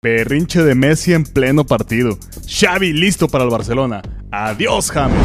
Berrinche de Messi en pleno partido. Xavi listo para el Barcelona. Adiós, James.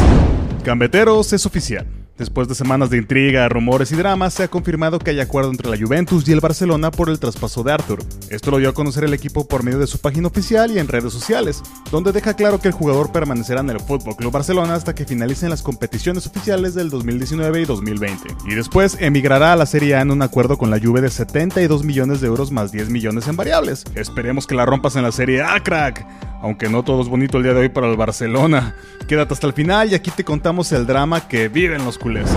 Gambeteros es oficial. Después de semanas de intriga, rumores y dramas, se ha confirmado que hay acuerdo entre la Juventus y el Barcelona por el traspaso de Arthur. Esto lo dio a conocer el equipo por medio de su página oficial y en redes sociales, donde deja claro que el jugador permanecerá en el Fútbol Club Barcelona hasta que finalicen las competiciones oficiales del 2019 y 2020. Y después emigrará a la Serie A en un acuerdo con la Juve de 72 millones de euros más 10 millones en variables. Esperemos que la rompas en la Serie A, crack aunque no todo es bonito el día de hoy para el Barcelona. Quédate hasta el final y aquí te contamos el drama que viven los culés.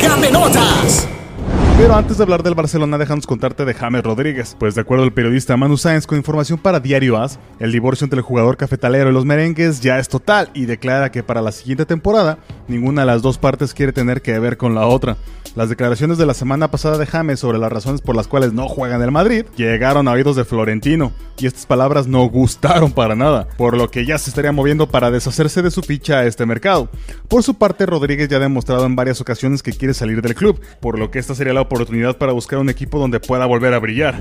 ¡Camenotas! Pero antes de hablar del Barcelona, déjanos contarte de James Rodríguez. Pues de acuerdo al periodista Manu Sáenz con información para Diario As, el divorcio entre el jugador cafetalero y los merengues ya es total y declara que para la siguiente temporada ninguna de las dos partes quiere tener que ver con la otra. Las declaraciones de la semana pasada de James sobre las razones por las cuales no juega en el Madrid llegaron a oídos de Florentino y estas palabras no gustaron para nada, por lo que ya se estaría moviendo para deshacerse de su ficha a este mercado. Por su parte, Rodríguez ya ha demostrado en varias ocasiones que quiere salir del club, por lo que esta sería la oportunidad para buscar un equipo donde pueda volver a brillar.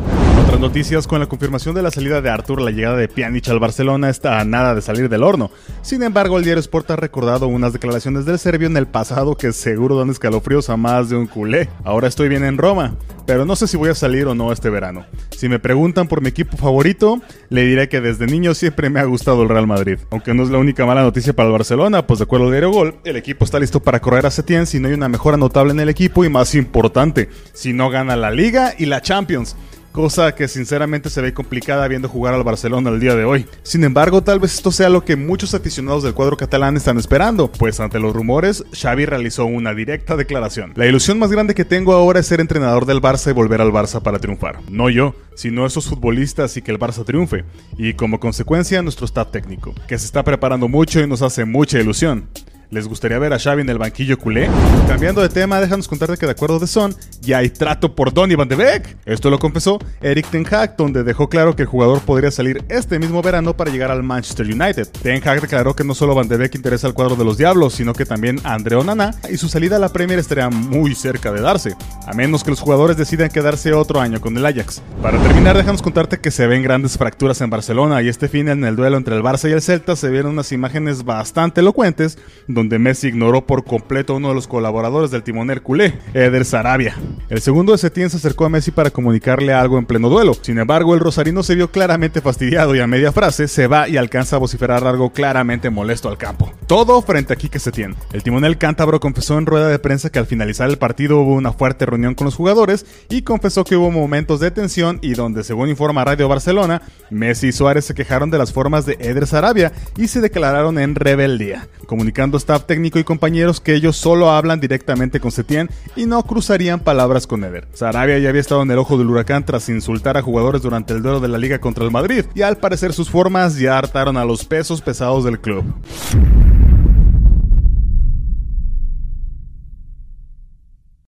Otras noticias, con la confirmación de la salida de Artur, la llegada de Pjanic al Barcelona está a nada de salir del horno. Sin embargo, el diario Sport ha recordado unas declaraciones del serbio en el pasado que seguro dan escalofríos a más de un culé. Ahora estoy bien en Roma, pero no sé si voy a salir o no este verano. Si me preguntan por mi equipo favorito, le diré que desde niño siempre me ha gustado el Real Madrid. Aunque no es la única mala noticia para el Barcelona, pues de acuerdo al diario Gol, el equipo está listo para correr a Setién si no hay una mejora notable en el equipo y más importante, si no gana la Liga y la Champions cosa que sinceramente se ve complicada viendo jugar al Barcelona el día de hoy. Sin embargo, tal vez esto sea lo que muchos aficionados del cuadro catalán están esperando, pues ante los rumores, Xavi realizó una directa declaración. La ilusión más grande que tengo ahora es ser entrenador del Barça y volver al Barça para triunfar. No yo, sino esos futbolistas y que el Barça triunfe. Y como consecuencia, nuestro staff técnico, que se está preparando mucho y nos hace mucha ilusión. ¿Les gustaría ver a Xavi en el banquillo culé? Cambiando de tema, déjanos contarte que de acuerdo de Son, ya hay trato por Donny Van de Beek. Esto lo confesó Eric Ten Hag, donde dejó claro que el jugador podría salir este mismo verano para llegar al Manchester United. Ten Hag declaró que no solo Van de Beek interesa al cuadro de los Diablos, sino que también André Onana y su salida a la Premier estaría muy cerca de darse, a menos que los jugadores decidan quedarse otro año con el Ajax. Para terminar, déjanos contarte que se ven grandes fracturas en Barcelona y este fin en el duelo entre el Barça y el Celta se vieron unas imágenes bastante elocuentes donde Messi ignoró por completo a uno de los colaboradores del timonel culé, Eder Sarabia. El segundo de Setién se acercó a Messi para comunicarle algo en pleno duelo. Sin embargo, el rosarino se vio claramente fastidiado y a media frase se va y alcanza a vociferar algo claramente molesto al campo. Todo frente a Quique Setién. El timonel cántabro confesó en rueda de prensa que al finalizar el partido hubo una fuerte reunión con los jugadores y confesó que hubo momentos de tensión y donde, según informa Radio Barcelona, Messi y Suárez se quejaron de las formas de Eder Sarabia y se declararon en rebeldía, comunicando staff técnico y compañeros que ellos solo hablan directamente con Setien y no cruzarían palabras con Eder. Sarabia ya había estado en el ojo del huracán tras insultar a jugadores durante el duelo de la liga contra el Madrid y al parecer sus formas ya hartaron a los pesos pesados del club.